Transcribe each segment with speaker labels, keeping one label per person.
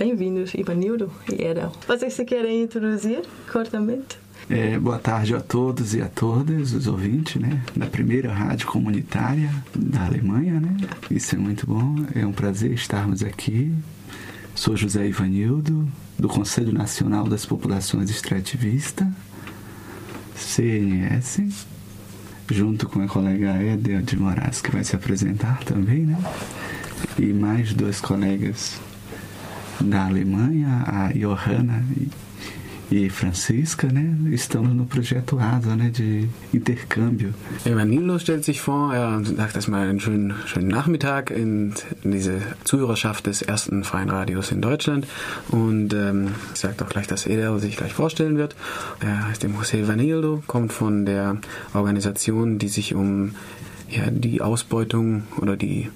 Speaker 1: Bem-vindos, Ivanildo e Edel. Vocês se querem introduzir cortamente?
Speaker 2: É, boa tarde a todos e a todas, os ouvintes, né? Da primeira rádio comunitária da Alemanha, né? Isso é muito bom, é um prazer estarmos aqui. Sou José Ivanildo, do Conselho Nacional das Populações Extrativistas, CNS, junto com a colega Edel de Moraes, que vai se apresentar também, né? E mais dois colegas da Alemanha, a Johanna e Franziska, né, estamos no Projeto ASA, ne, de Intercambio.
Speaker 3: Evanilo stellt sich vor, er sagt erstmal einen schönen, schönen Nachmittag in, in, diese Zuhörerschaft des ersten freien Radios in Deutschland und ähm, sagt auch gleich, dass Edel sich gleich vorstellen wird. Er heißt José Vanildo, kommt von der Organisation, die sich um ja, die Ausbeutung oder die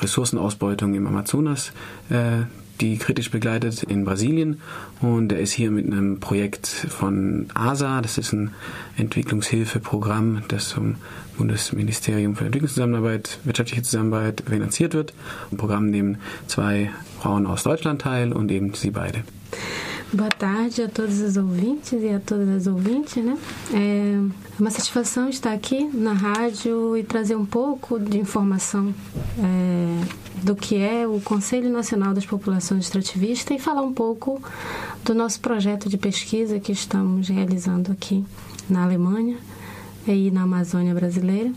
Speaker 3: Ressourcenausbeutung im Amazonas äh, die kritisch begleitet in Brasilien und er ist hier mit einem Projekt von ASA, das ist ein Entwicklungshilfeprogramm, das vom Bundesministerium für Entwicklungszusammenarbeit, wirtschaftliche Zusammenarbeit finanziert wird. Ein Programm nehmen zwei Frauen aus Deutschland teil und eben sie beide.
Speaker 4: Boa tarde a todos os ouvintes e a todas as ouvintes, né? É uma satisfação estar aqui na rádio e trazer um pouco de informação é, do que é o Conselho Nacional das Populações Extrativistas e falar um pouco do nosso projeto de pesquisa que estamos realizando aqui na Alemanha e na Amazônia brasileira.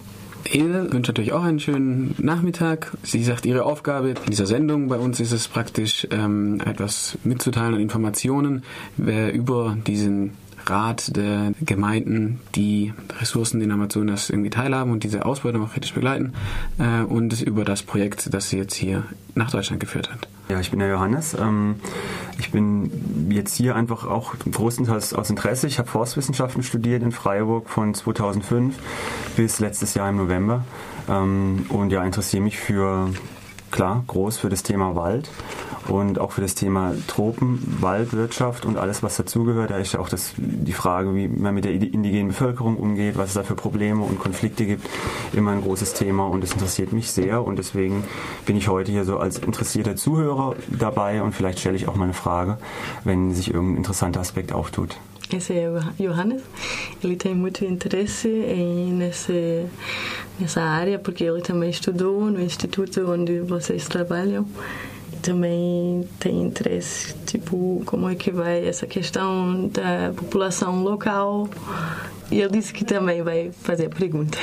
Speaker 3: Ede wünscht natürlich auch einen schönen Nachmittag. Sie sagt, ihre Aufgabe in dieser Sendung bei uns ist es praktisch, ähm, etwas mitzuteilen an Informationen über diesen Rat der Gemeinden, die Ressourcen in Amazonas irgendwie teilhaben und diese Ausbeutung auch kritisch begleiten äh, und über das Projekt, das sie jetzt hier nach Deutschland geführt hat.
Speaker 5: Ja, ich bin der Johannes. Ähm, ich bin jetzt hier einfach auch größtenteils aus Interesse. Ich habe Forstwissenschaften studiert in Freiburg von 2005 bis letztes Jahr im November ähm, und ja, interessiere mich für klar, groß für das Thema Wald und auch für das Thema Tropen, Waldwirtschaft und alles, was dazugehört. Da ist ja auch das, die Frage, wie man mit der indigenen Bevölkerung umgeht, was es da für Probleme und Konflikte gibt, immer ein großes Thema und das interessiert mich sehr und deswegen bin ich heute hier so als interessierter Zuhörer dabei und vielleicht stelle ich auch mal eine Frage, wenn sich irgendein interessanter Aspekt auftut.
Speaker 1: Esse é o Johannes. Ele tem muito interesse em, nesse, nessa área, porque ele também estudou no instituto onde vocês trabalham. Também tem interesse, tipo, como é que vai essa questão da população local e ele disse que também vai fazer perguntas.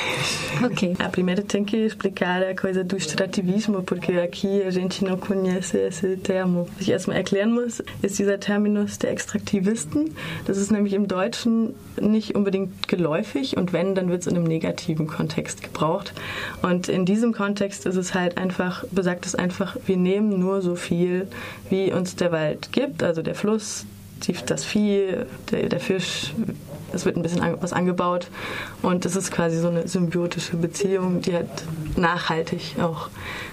Speaker 4: Ok.
Speaker 1: A primeira tem que explicar a coisa do extrativismo, porque aqui a gente não conhece esse termo. Ich erstmal erklären muss, ist dieser Terminus der Extraktivisten. Das ist nämlich im Deutschen nicht unbedingt geläufig und wenn, dann wird es in einem negativen Kontext gebraucht. Und in diesem Kontext ist es halt einfach, besagt es einfach, wir nehmen nur so viel, wie uns der Wald gibt, also der Fluss, das Vieh, der, der Fisch, es wird ein bisschen was angebaut und es ist quasi so eine symbiotische Beziehung, die halt nachhaltig auch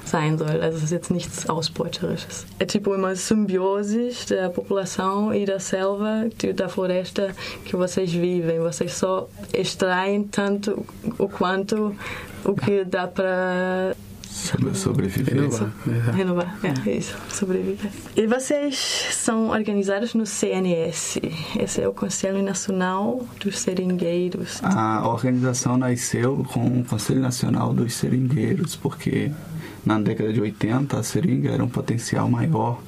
Speaker 1: sein soll. Also es ist jetzt nichts Ausbeuterisches. É tipo uma simbiose da população e da selva, da floresta que vocês vivem. Vocês só extraem tanto o quanto o que dá para
Speaker 2: Sobre sobreviver.
Speaker 1: Renovar. Renovar, é, isso, sobreviver. E vocês são organizados no CNS. Esse é o Conselho Nacional dos Seringueiros.
Speaker 2: A organização nasceu com o Conselho Nacional dos Seringueiros, porque na década de 80 a seringa era um potencial maior,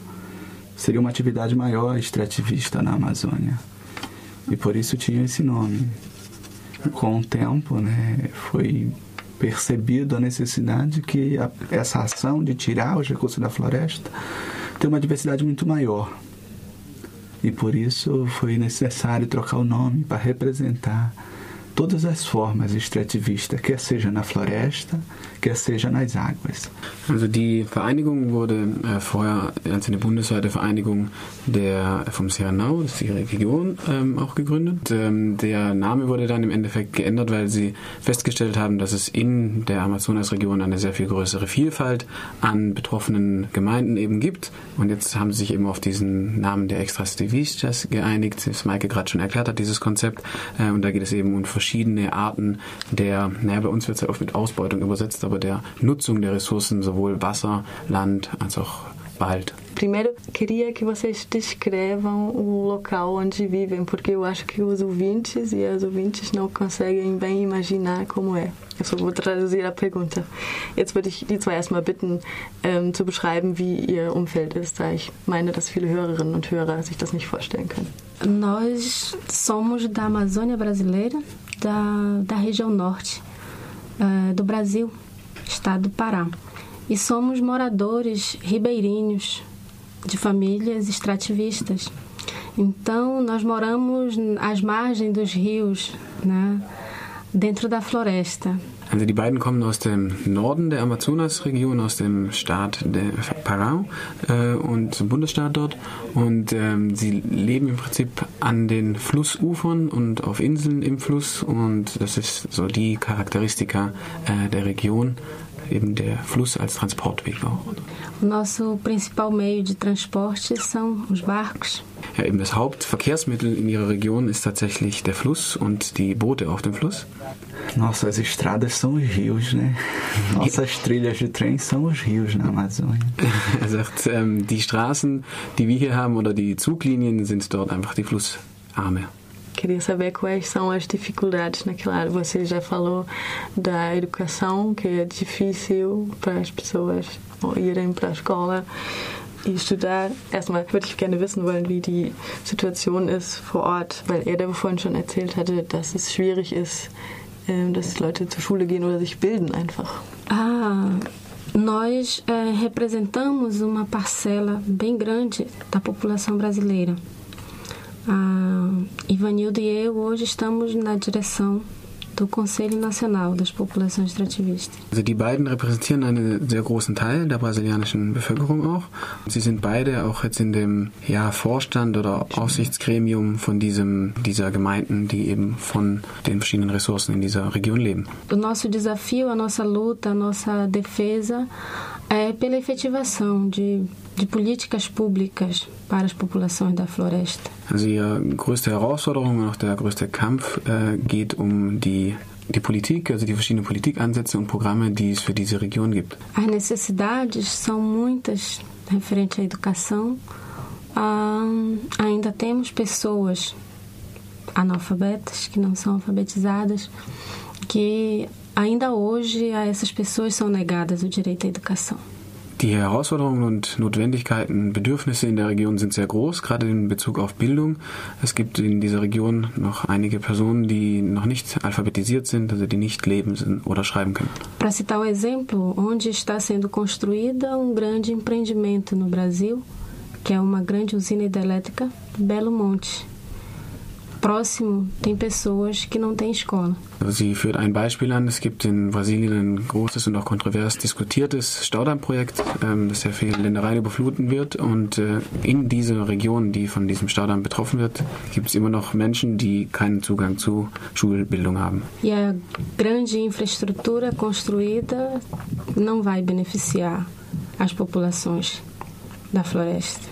Speaker 2: seria uma atividade maior extrativista na Amazônia. E por isso tinha esse nome. Com o tempo, né, foi percebido a necessidade que a, essa ação de tirar os recursos da floresta tem uma diversidade muito maior. E por isso foi necessário trocar o nome para representar todas as formas extrativistas, quer seja na floresta, quer seja nas águas.
Speaker 3: Also die Vereinigung wurde äh, vorher als eine bundesweite Vereinigung der vom Serenau, das ist die Region, ähm, auch gegründet. Ähm, der Name wurde dann im Endeffekt geändert, weil sie festgestellt haben, dass es in der Amazonasregion eine sehr viel größere Vielfalt an betroffenen Gemeinden eben gibt. Und jetzt haben sie sich eben auf diesen Namen der Extrastivistas geeinigt, das Maike gerade schon erklärt hat, dieses Konzept. Äh, und da geht es eben um verschiedene Arten der, naja, bei uns wird es ja oft mit Ausbeutung übersetzt, aber der Nutzung der Ressourcen, sowohl Wasser, Land als auch Wald.
Speaker 1: Primeiro, queria que vocês descrevam o local onde vivem, porque eu acho que os ouvintes e as ouvintes não conseguem bem imaginar como é. Ich so traduzir a Pergunta. Jetzt würde ich die zwei erstmal bitten, ähm, zu beschreiben, wie ihr Umfeld ist, da ich meine, dass viele Hörerinnen und Hörer sich das nicht vorstellen können.
Speaker 4: Nós somos da Amazônia brasileira, da, da região norte uh, do Brasil, estado do Pará. E somos moradores ribeirinhos de famílias extrativistas. Então, nós moramos às margens dos rios, né, dentro da floresta.
Speaker 3: Also die beiden kommen aus dem Norden der Amazonasregion, aus dem Staat der Pará äh, und dem Bundesstaat dort. Und ähm, sie leben im Prinzip an den Flussufern und auf Inseln im Fluss. Und das ist so die Charakteristika äh, der Region, eben der Fluss als Transportweg.
Speaker 4: O nosso principal meio de transporte são os barcos.
Speaker 3: Ja, eben das Hauptverkehrsmittel in ihrer Region ist tatsächlich der Fluss und die Boote auf dem Fluss.
Speaker 2: Nossa, as estradas são os rios, né? Nossas trilhas de trem são os rios na Amazônia.
Speaker 3: er sagt, ähm, die Straßen, die wir hier haben oder die Zuglinien sind dort einfach die Flussarme.
Speaker 1: Queria saber quais são as dificuldades naquela área. Você já falou da educação, que é difícil para as pessoas irem para a escola e estudar. Erstmal würde ich gerne wissen wollen, wie die Situation ist vor Ort, weil er da vorhin schon erzählt hatte, dass es schwierig ist, ähm, dass Leute zur Schule gehen oder sich bilden einfach.
Speaker 4: Ah, nós é, representamos uma parcela bem grande da população brasileira. Ah, Ivanildo e eu hoje estamos na direção do Conselho Nacional das Populações Extrativistas.
Speaker 3: Also die beiden repräsentieren einen sehr großen Teil der brasilianischen Bevölkerung auch. Sie sind beide auch jetzt in dem ja, Vorstand oder Aufsichtsgremium von diesem, dieser Gemeinden, die eben von den verschiedenen Ressourcen in dieser Region leben.
Speaker 4: O nosso desafio, a nossa luta, a nossa defesa é pela efetivação de, de políticas públicas para as populações da floresta.
Speaker 3: Also ihre größte Herausforderung und auch der größte Kampf äh, geht um die, die Politik, also die verschiedenen Politikansätze und Programme, die es für diese Region gibt.
Speaker 4: As necessidades são muitas referente à educação. Ah, ainda temos pessoas analfabetas, que não são alfabetizadas, que ainda hoje a essas pessoas são negadas o direito à educação.
Speaker 3: Die Herausforderungen und Notwendigkeiten, Bedürfnisse in der Region sind sehr groß, gerade in Bezug auf Bildung. Es gibt in dieser Region noch einige Personen, die noch nicht alphabetisiert sind, also die nicht leben oder schreiben können.
Speaker 4: Para citar um exemplo, onde está sendo construída um grande empreendimento no Brasil, que é uma grande usina hidrelétrica, Belo Monte. Próximo tem pessoas que não têm escola.
Speaker 3: Sie führt ein Beispiel an. Es gibt in Brasilien ein großes und auch kontrovers diskutiertes Staudammprojekt, ähm, das sehr viele Ländereien überfluten wird. Und äh, in dieser Region, die von diesem Staudamm betroffen wird, gibt es immer noch Menschen, die keinen Zugang zu Schulbildung haben.
Speaker 4: E a grande infraestrutura construída não vai beneficiar as populações da floresta.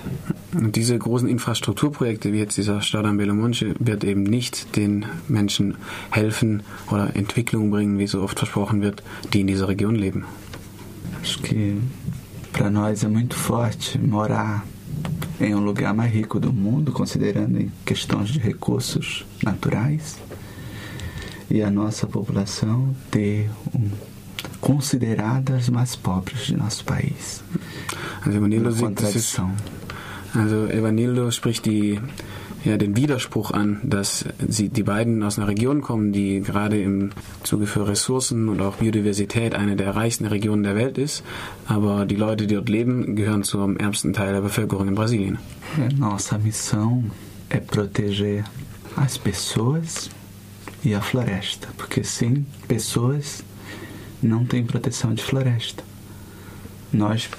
Speaker 3: Und diese großen Infrastrukturprojekte, wie jetzt dieser Staudamm Belo Monte, wird eben nicht den Menschen helfen oder Entwicklung bringen, wie so oft versprochen wird, die in dieser Region leben.
Speaker 2: Acho que para nós é muito forte morar em um lugar mais rico do mundo, considerando em questões de recursos naturais, e a nossa população ter um, consideradas mais pobres de nosso país.
Speaker 3: Also
Speaker 2: Uma
Speaker 3: sieht, das ist. Also Evanildo spricht die, ja, den Widerspruch an, dass sie, die beiden aus einer Region kommen, die gerade im Zuge für Ressourcen und auch Biodiversität eine der reichsten Regionen der Welt ist, aber die Leute, die dort leben, gehören zum ärmsten Teil der Bevölkerung in Brasilien.
Speaker 2: Nossa missão é proteger as pessoas e a floresta, porque sem pessoas não tem proteção de floresta. Nós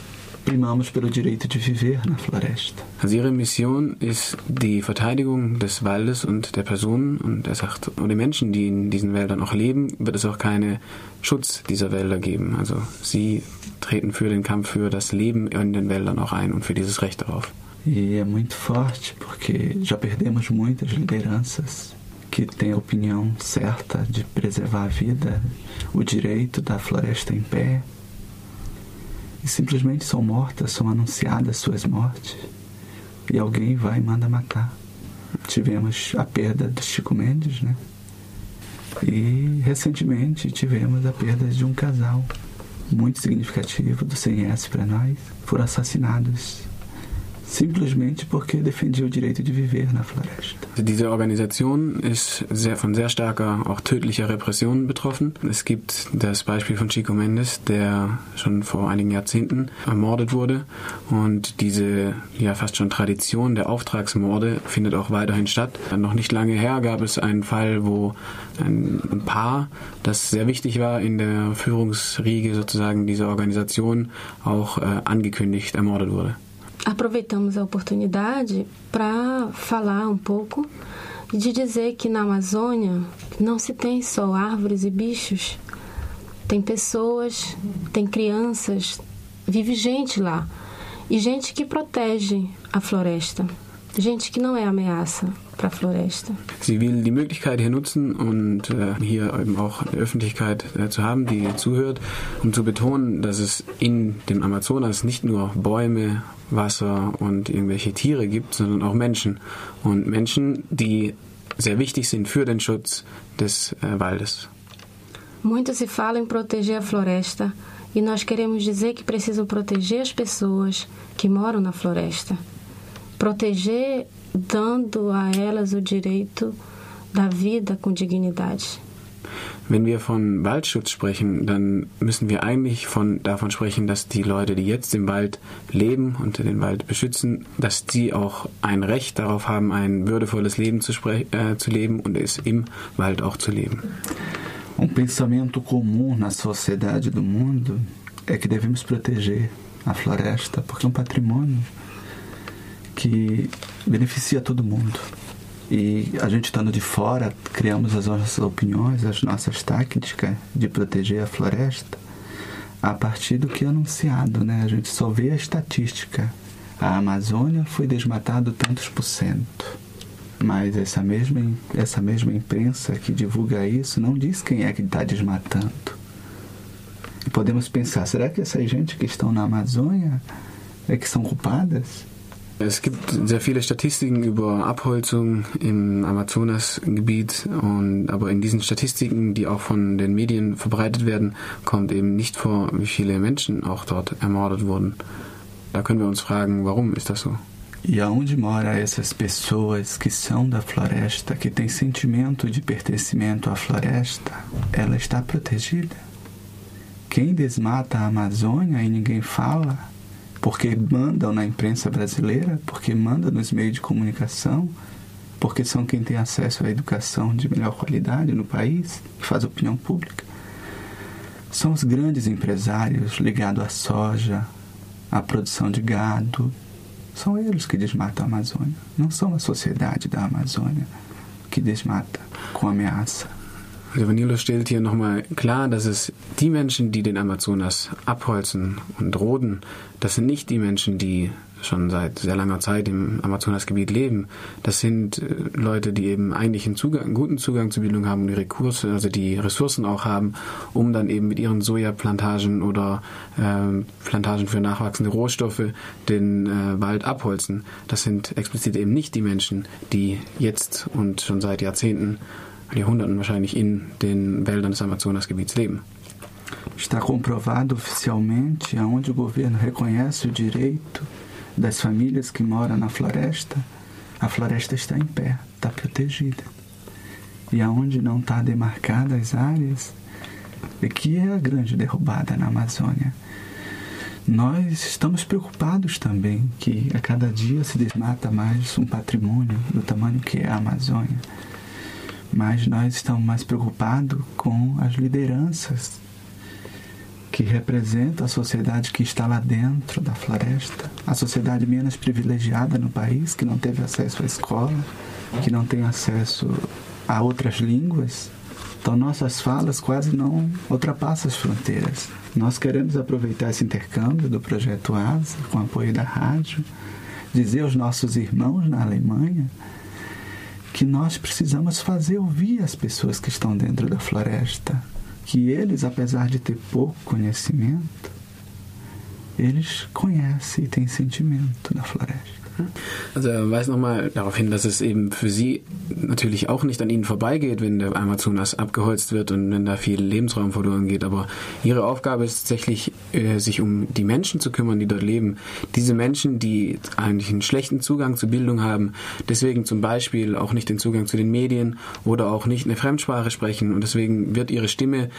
Speaker 2: primamos pelo direito de viver na floresta.
Speaker 3: Also ihre Mission ist die Verteidigung des Waldes und der Personen und er sagt, und die Menschen, die in diesen Wäldern auch leben, wird es auch keinen Schutz dieser Wälder geben. Also sie treten für den Kampf für das Leben in den Wäldern auch ein und für dieses Recht darauf.
Speaker 2: E é muito forte porque já perdemos muitas lideranças que têm a opinião certa de preservar a vida, o direito da floresta em pé. E simplesmente são mortas, são anunciadas suas mortes e alguém vai e manda matar. Tivemos a perda do Chico Mendes, né? E recentemente tivemos a perda de um casal muito significativo do CNS para nós. Foram assassinados simplesmente porque defendia o direito de viver na floresta.
Speaker 3: Diese Organisation ist sehr, von sehr starker, auch tödlicher Repression betroffen. Es gibt das Beispiel von Chico Mendes, der schon vor einigen Jahrzehnten ermordet wurde. Und diese ja fast schon Tradition der Auftragsmorde findet auch weiterhin statt. Noch nicht lange her gab es einen Fall, wo ein Paar, das sehr wichtig war in der Führungsriege sozusagen dieser Organisation, auch äh, angekündigt ermordet wurde.
Speaker 4: Aproveitamos a oportunidade para falar um pouco de dizer que na Amazônia não se tem só árvores e bichos, tem pessoas, tem crianças, vive gente lá. E gente que protege a floresta, gente que não é ameaça, para Floresta.
Speaker 3: Sie will die Möglichkeit hier nutzen und äh, hier eben auch eine Öffentlichkeit äh, zu haben, die zuhört, um zu betonen, dass es in dem Amazonas nicht nur Bäume, Wasser und irgendwelche Tiere gibt, sondern auch Menschen. Und Menschen, die sehr wichtig sind für den Schutz des äh, Waldes.
Speaker 4: Muito se fala em proteger a floresta e nós queremos dizer que precisam proteger as pessoas que moram na floresta. Proteger dando a elas o direito da vida com dignidade.
Speaker 3: Wenn wir von Waldschutz sprechen, dann müssen wir eigentlich von, davon sprechen, dass die Leute, die jetzt im Wald leben und den Wald beschützen, dass die auch ein Recht darauf haben, ein würdevolles Leben zu, äh, zu leben und es im Wald auch zu leben.
Speaker 2: Um pensamento comum na sociedade do mundo é que devemos proteger a floresta porque é um patrimônio que beneficia todo mundo. E a gente estando de fora, criamos as nossas opiniões, as nossas táticas de proteger a floresta a partir do que é anunciado, né? A gente só vê a estatística. A Amazônia foi desmatado tantos por cento. Mas essa mesma, essa mesma imprensa que divulga isso não diz quem é que está desmatando. E podemos pensar, será que essas gente que estão na Amazônia é que são culpadas?
Speaker 3: Es gibt sehr viele Statistiken über Abholzung im Amazonasgebiet und aber in diesen Statistiken, die auch von den Medien verbreitet werden, kommt eben nicht vor, wie viele Menschen auch dort ermordet wurden. Da können wir uns fragen, warum ist das so?
Speaker 2: E aonde mora essas pessoas que são da floresta, que têm sentimento de pertencimento à floresta, ela está protegida? Quem desmata a Amazônia e ninguém fala, porque mandam na imprensa brasileira, porque mandam nos meios de comunicação, porque são quem tem acesso à educação de melhor qualidade no país, que faz opinião pública. São os grandes empresários ligados à soja, à produção de gado. São eles que desmatam a Amazônia, não são a sociedade da Amazônia que desmata com ameaça.
Speaker 3: Vanilo stellt hier nochmal klar, dass es die Menschen, die den Amazonas abholzen und roden, das sind nicht die Menschen, die schon seit sehr langer Zeit im Amazonasgebiet leben. Das sind äh, Leute, die eben eigentlich einen, Zugang, einen guten Zugang zur Bildung haben, die Rekurse, also die Ressourcen auch haben, um dann eben mit ihren Sojaplantagen oder äh, Plantagen für nachwachsende Rohstoffe den äh, Wald abholzen. Das sind explizit eben nicht die Menschen, die jetzt und schon seit Jahrzehnten Jahrhunderten wahrscheinlich in den Wäldern des Amazonasgebiets leben.
Speaker 2: Está comprovado oficialmente aonde o governo reconhece o direito das famílias que moram na floresta, a floresta está em pé, está protegida. E aonde não está demarcada as áreas, é que é a grande derrubada na Amazônia. Nós estamos preocupados também que a cada dia se desmata mais um patrimônio do tamanho que é a Amazônia mas nós estamos mais preocupados com as lideranças que representam a sociedade que está lá dentro da floresta, a sociedade menos privilegiada no país, que não teve acesso à escola, que não tem acesso a outras línguas. Então nossas falas quase não ultrapassam as fronteiras. Nós queremos aproveitar esse intercâmbio do projeto ASA, com apoio da rádio, dizer aos nossos irmãos na Alemanha que nós precisamos fazer ouvir as pessoas que estão dentro da floresta, que eles, apesar de ter pouco conhecimento, eles conhecem e têm sentimento na floresta.
Speaker 3: Also er weist nochmal darauf hin, dass es eben für sie natürlich auch nicht an ihnen vorbeigeht, wenn der Amazonas abgeholzt wird und wenn da viel Lebensraum verloren geht. Aber ihre Aufgabe ist tatsächlich, äh, sich um die Menschen zu kümmern, die dort leben. Diese Menschen, die eigentlich einen schlechten Zugang zu Bildung haben, deswegen zum Beispiel auch nicht den Zugang zu den Medien oder auch nicht eine Fremdsprache sprechen. Und deswegen wird ihre Stimme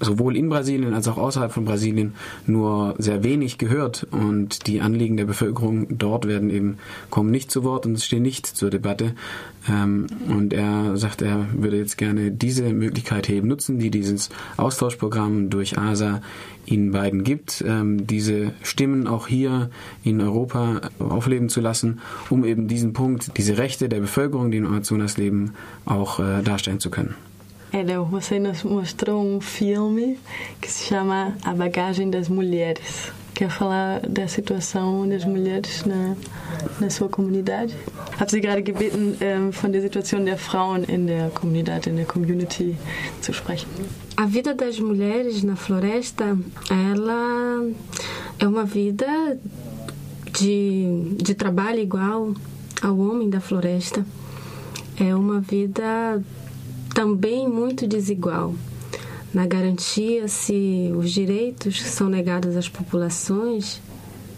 Speaker 3: sowohl in Brasilien als auch außerhalb von Brasilien nur sehr wenig gehört. Und die Anliegen der Bevölkerung dort werden eben eben kommen nicht zu Wort und stehen nicht zur Debatte. Ähm, und er sagt, er würde jetzt gerne diese Möglichkeit eben nutzen, die dieses Austauschprogramm durch ASA Ihnen beiden gibt, ähm, diese Stimmen auch hier in Europa aufleben zu lassen, um eben diesen Punkt, diese Rechte der Bevölkerung, die im Amazonas leben, auch äh, darstellen zu können.
Speaker 1: Léo, você nos mostrou um filme que se chama A Bagagem das Mulheres. Quer falar da Situation das Mulheres na, na sua Comunidade? Habe Sie gerade gebeten, ähm, von der Situation der Frauen in der Comunidade, in der Community zu sprechen.
Speaker 4: A vida das mulheres na floresta, ela é uma vida de, de trabalho igual ao homem da floresta. É uma vida também muito desigual. Na garantia, se os direitos são negados às populações,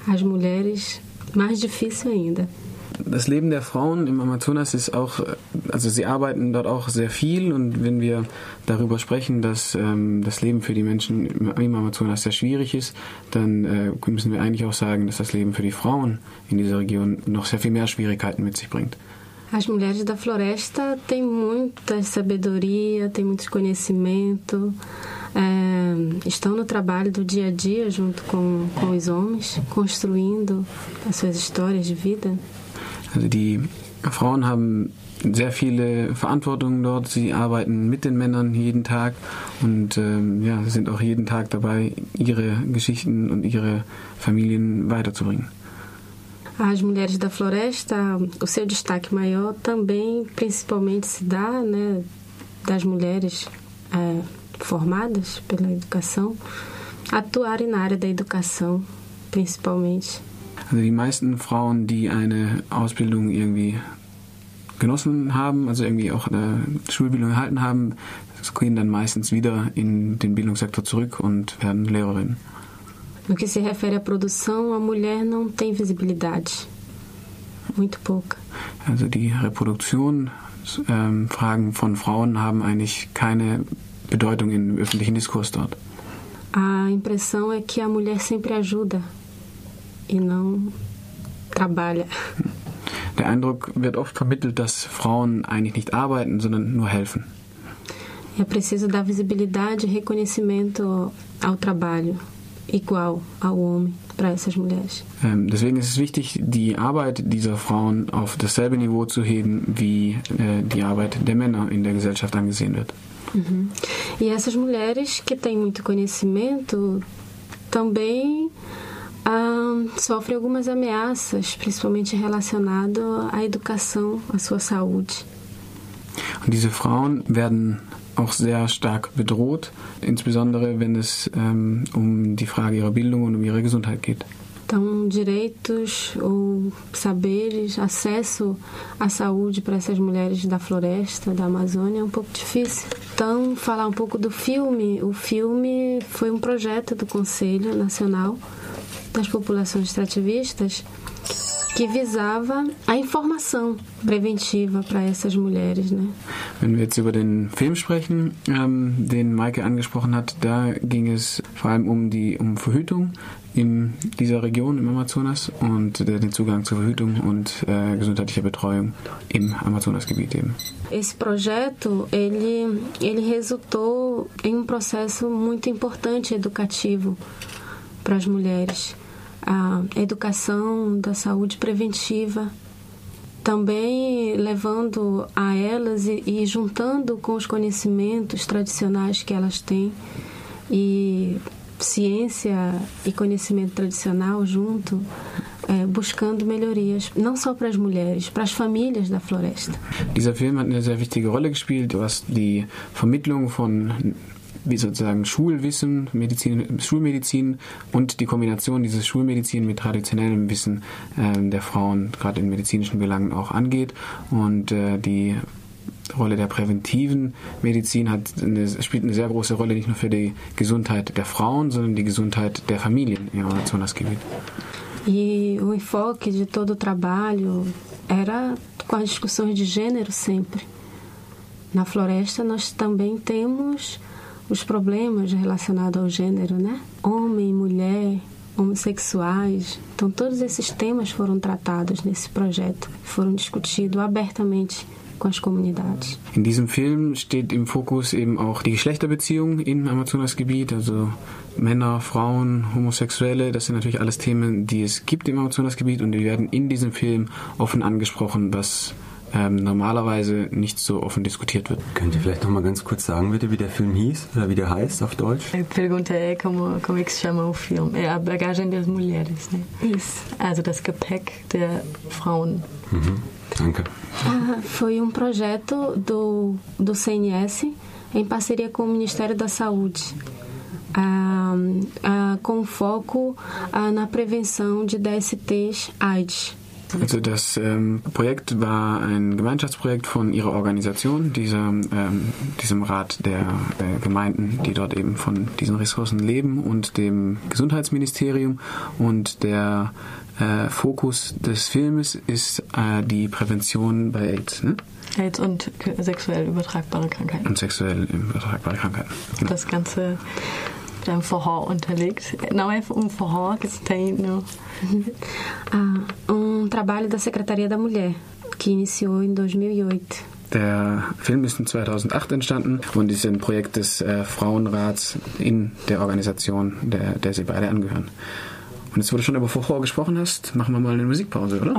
Speaker 4: às mulheres, mais difícil ainda.
Speaker 3: Das Leben der Frauen im Amazonas ist auch, also sie arbeiten dort auch sehr viel und wenn wir darüber sprechen, dass ähm, das Leben für die Menschen im Amazonas sehr schwierig ist, dann äh, müssen wir eigentlich auch sagen, dass das Leben für die Frauen in dieser Region noch sehr viel mehr Schwierigkeiten mit sich bringt.
Speaker 4: As mulheres da floresta têm muita sabedoria, têm muito conhecimento, é, estão no trabalho do dia a dia junto com, com os homens, construindo as suas histórias de vida.
Speaker 3: Also die Frauen haben sehr viele Verantwortungen dort. Sie arbeiten mit den Männern jeden Tag und ähm, ja, sind auch jeden Tag dabei, ihre Geschichten und ihre Familien weiterzubringen.
Speaker 4: As mulheres da floresta, o seu destaque maior também, principalmente, se dá né, das mulheres é, formadas pela educação atuarem na área da educação, principalmente.
Speaker 3: Also die meisten Frauen, die eine Ausbildung irgendwie genossen haben, also irgendwie auch eine Schulbildung erhalten haben, gehen dann meistens wieder in den Bildungssektor zurück und werden Lehrerinnen.
Speaker 4: No que se refere à produção, a mulher não tem visibilidade. Muito pouca.
Speaker 3: Also die Reproduktionsfragen ähm, von Frauen haben eigentlich keine Bedeutung im öffentlichen Diskurs dort.
Speaker 4: A impressão é que a mulher sempre ajuda e não trabalha.
Speaker 3: Der Eindruck wird oft vermittelt, dass Frauen eigentlich nicht arbeiten, sondern nur helfen.
Speaker 4: É preciso dar visibilidade e reconhecimento ao trabalho igual ao homem para essas mulheres.
Speaker 3: Ähm, deswegen ist es wichtig, die Arbeit dieser Frauen auf dasselbe Niveau zu heben, wie äh, die Arbeit der Männer in der Gesellschaft angesehen wird.
Speaker 4: Uhum. E essas mulheres que têm muito conhecimento também ah, sofrem algumas ameaças, principalmente relacionado à educação, à sua saúde.
Speaker 3: Und diese Frauen werden auch sehr stark bedroht, insbesondere wenn es ähm, um die Frage ihrer Bildung und um ihre Gesundheit geht.
Speaker 4: Então, direitos ou saberes, acesso à saúde para essas mulheres da floresta, da Amazônia, é um pouco difícil. Então, falar um pouco do filme. O filme foi um projeto do Conselho Nacional das Populações Extrativistas que visava a informação preventiva para essas mulheres. Né?
Speaker 3: Wenn wir jetzt über den Film sprechen, ähm, den Maike angesprochen hat, da ging es vor allem um die um Verhütung in dieser Region im Amazonas und äh, den Zugang zur Verhütung und äh, gesundheitlicher Betreuung im Amazonasgebiet eben.
Speaker 4: Esse projeto ele ele resultou em um processo muito importante educativo para as mulheres a educação da saúde preventiva, também levando a elas e, e juntando com os conhecimentos tradicionais que elas têm e ciência e conhecimento tradicional junto, é, buscando melhorias, não só para as mulheres, para as famílias da floresta.
Speaker 3: Dieser Film hat eine sehr wichtige Rolle gespielt, was die Vermittlung von wie sozusagen Schulwissen, Medizin, Schulmedizin und die Kombination dieses Schulmedizin mit traditionellem Wissen äh, der Frauen, gerade in medizinischen Belangen, auch angeht. Und äh, die Rolle der präventiven Medizin hat eine, spielt eine sehr große Rolle, nicht nur für die Gesundheit der Frauen, sondern die Gesundheit der Familien im Amazonasgebiet.
Speaker 4: E o enfoque de todo o trabalho era com as discussões de gênero sempre. Na floresta nós também temos os problemas relacionados ao gênero, né? Homem, mulher, homossexuais. Então todos esses temas foram tratados nesse projeto, foram discutidos abertamente.
Speaker 3: In diesem Film steht im Fokus eben auch die Geschlechterbeziehung im Amazonasgebiet, also Männer, Frauen, Homosexuelle, das sind natürlich alles Themen, die es gibt im Amazonasgebiet und die werden in diesem Film offen angesprochen, was ähm, normalerweise nicht so offen diskutiert wird.
Speaker 5: Könnt ihr vielleicht noch mal ganz kurz sagen, bitte, wie der Film hieß oder wie der heißt auf Deutsch?
Speaker 1: A pergunta é como, como é que se chama o filme? É a bagagem das mulheres, né?
Speaker 4: Isso.
Speaker 1: Also das Gepäck der Frauen.
Speaker 5: Mhm. Danke.
Speaker 4: Ah, foi um projeto do, do CNS em parceria com o Ministério da Saúde, ah, ah, com foco ah, na prevenção de DSTs AIDS.
Speaker 3: Also das ähm, Projekt war ein Gemeinschaftsprojekt von ihrer Organisation, dieser, ähm, diesem Rat der äh, Gemeinden, die dort eben von diesen Ressourcen leben und dem Gesundheitsministerium. Und der äh, Fokus des Filmes ist äh, die Prävention bei AIDS. Ne?
Speaker 1: AIDS und sexuell übertragbare Krankheiten.
Speaker 3: Und sexuell übertragbare Krankheiten. Genau.
Speaker 1: Das Ganze mit einem Forró unterlegt. Não é um forró que tem no...
Speaker 4: Ah, um trabalho da Secretaria da Mulher, que iniciou em 2008.
Speaker 3: Der Film ist in 2008 entstanden und ist ein Projekt des äh, Frauenrats in der Organisation, der, der sie beide angehören. Und jetzt, wo du schon über Vorhor gesprochen hast, machen wir mal eine Musikpause, oder?